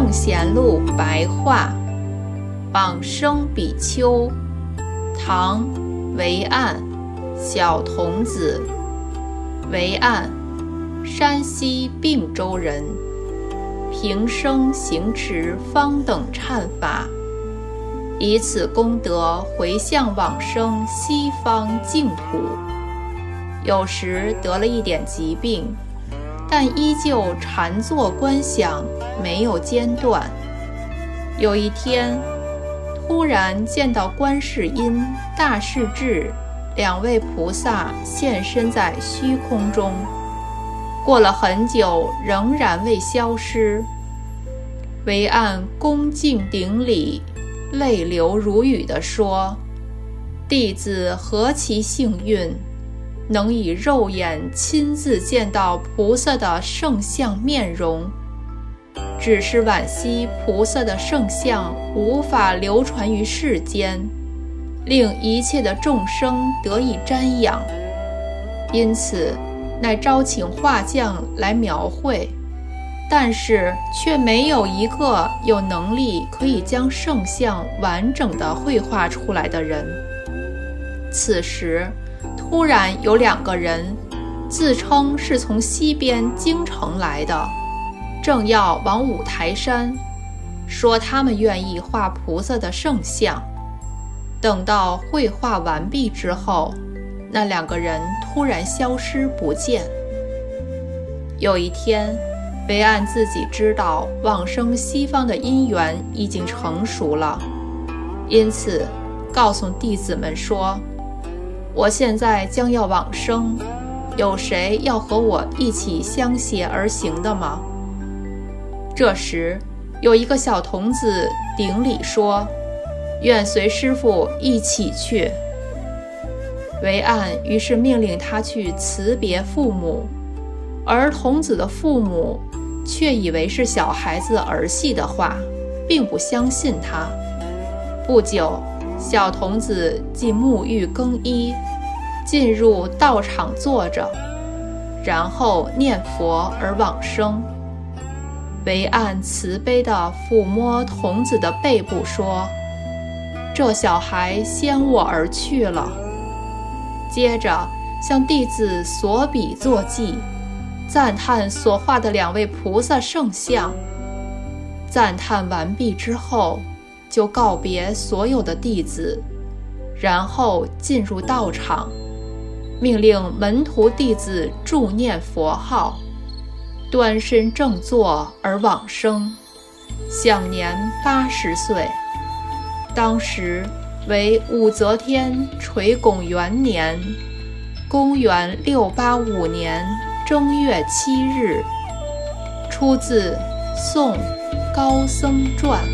圣贤录白话，往生比丘，唐，维岸，小童子，维岸，山西并州人，平生行持方等忏法，以此功德回向往生西方净土。有时得了一点疾病。但依旧禅坐观想，没有间断。有一天，突然见到观世音、大势至两位菩萨现身在虚空中。过了很久，仍然未消失。唯按恭敬顶礼，泪流如雨地说：“弟子何其幸运！”能以肉眼亲自见到菩萨的圣像面容，只是惋惜菩萨的圣像无法流传于世间，令一切的众生得以瞻仰，因此乃招请画匠来描绘，但是却没有一个有能力可以将圣像完整的绘画出来的人。此时。突然有两个人，自称是从西边京城来的，正要往五台山，说他们愿意画菩萨的圣像。等到绘画完毕之后，那两个人突然消失不见。有一天，维安自己知道往生西方的因缘已经成熟了，因此告诉弟子们说。我现在将要往生，有谁要和我一起相携而行的吗？这时，有一个小童子顶礼说：“愿随师傅一起去。”维岸于是命令他去辞别父母，而童子的父母却以为是小孩子儿戏的话，并不相信他。不久。小童子即沐浴更衣，进入道场坐着，然后念佛而往生。唯岸慈悲地抚摸童子的背部，说：“这小孩先我而去了。”接着向弟子所笔作记，赞叹所画的两位菩萨圣像。赞叹完毕之后。就告别所有的弟子，然后进入道场，命令门徒弟子助念佛号，端身正坐而往生，享年八十岁。当时为武则天垂拱元年，公元六八五年正月七日。出自《宋高僧传》。